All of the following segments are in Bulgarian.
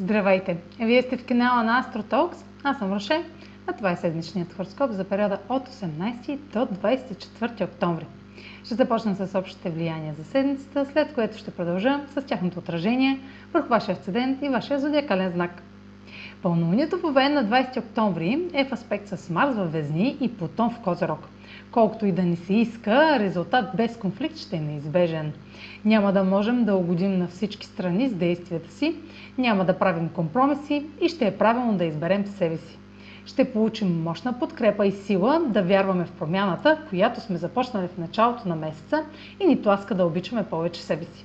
Здравейте! Вие сте в канала на AstroTalks. Аз съм Роше, а това е седмичният хороскоп за периода от 18 до 24 октомври. Ще започна с общите влияния за седмицата, след което ще продължа с тяхното отражение върху вашия асцендент и вашия зодиакален знак. Пълнолунието в на 20 октомври е в аспект с Марс във Везни и Плутон в Козерог. Колкото и да ни се иска, резултат без конфликт ще е неизбежен. Няма да можем да угодим на всички страни с действията си, няма да правим компромиси и ще е правилно да изберем себе си. Ще получим мощна подкрепа и сила да вярваме в промяната, която сме започнали в началото на месеца и ни тласка да обичаме повече себе си.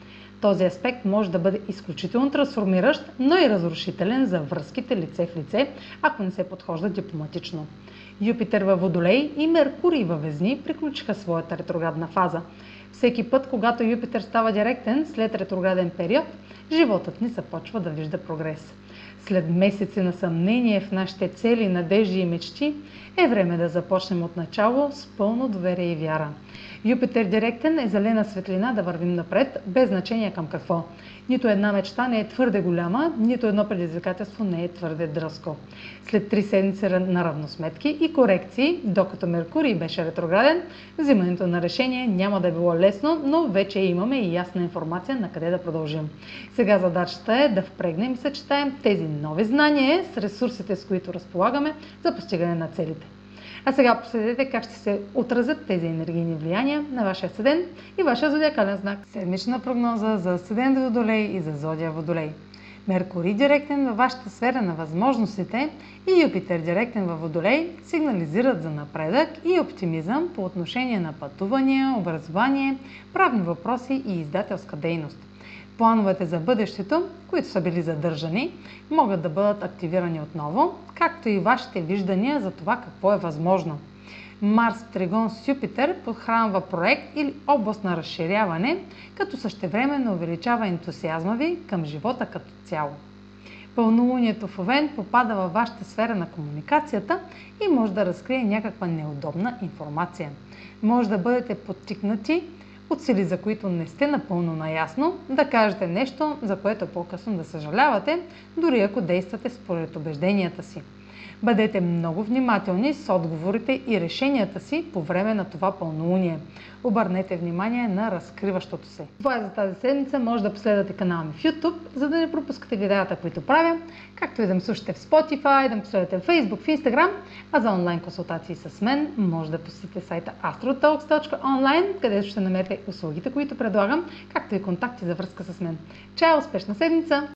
Този аспект може да бъде изключително трансформиращ, но и разрушителен за връзките лице в лице, ако не се подхожда дипломатично. Юпитер във Водолей и Меркурий във Везни приключиха своята ретроградна фаза. Всеки път, когато Юпитер става директен след ретрограден период, животът ни започва да вижда прогрес. След месеци на съмнение в нашите цели, надежди и мечти, е време да започнем от начало с пълно доверие и вяра. Юпитер директен е зелена светлина да вървим напред, без значение към какво. Нито една мечта не е твърде голяма, нито едно предизвикателство не е твърде дръско. След три седмици на равносметки и корекции, докато Меркурий беше ретрограден, взимането на решение няма да е било лесно, но вече имаме и ясна информация на къде да продължим. Сега задачата е да впрегнем и съчетаем тези нови знания с ресурсите, с които разполагаме за постигане на целите. А сега последете как ще се отразят тези енергийни влияния на вашия седен и вашия зодиакален знак. Седмична прогноза за седен Водолей и за зодия Водолей. Меркурий директен във вашата сфера на възможностите и Юпитер директен във Водолей сигнализират за напредък и оптимизъм по отношение на пътувания, образование, правни въпроси и издателска дейност. Плановете за бъдещето, които са били задържани, могат да бъдат активирани отново, както и вашите виждания за това какво е възможно. Марс Тригон с Юпитер подхранва проект или област на разширяване, като същевременно увеличава ентусиазма ви към живота като цяло. Пълнолунието в Овен попада във вашата сфера на комуникацията и може да разкрие някаква неудобна информация. Може да бъдете подтикнати от сили, за които не сте напълно наясно, да кажете нещо, за което по-късно да съжалявате, дори ако действате според убежденията си. Бъдете много внимателни с отговорите и решенията си по време на това пълнолуние. Обърнете внимание на разкриващото се. Това е за тази седмица. Може да последвате канала ми в YouTube, за да не пропускате видеята, които правя, както и да ме слушате в Spotify, да ме последвате в Facebook, в Instagram, а за онлайн консултации с мен може да посетите сайта astrotalks.online, където ще намерите услугите, които предлагам, както и контакти за връзка с мен. Чао! Успешна седмица!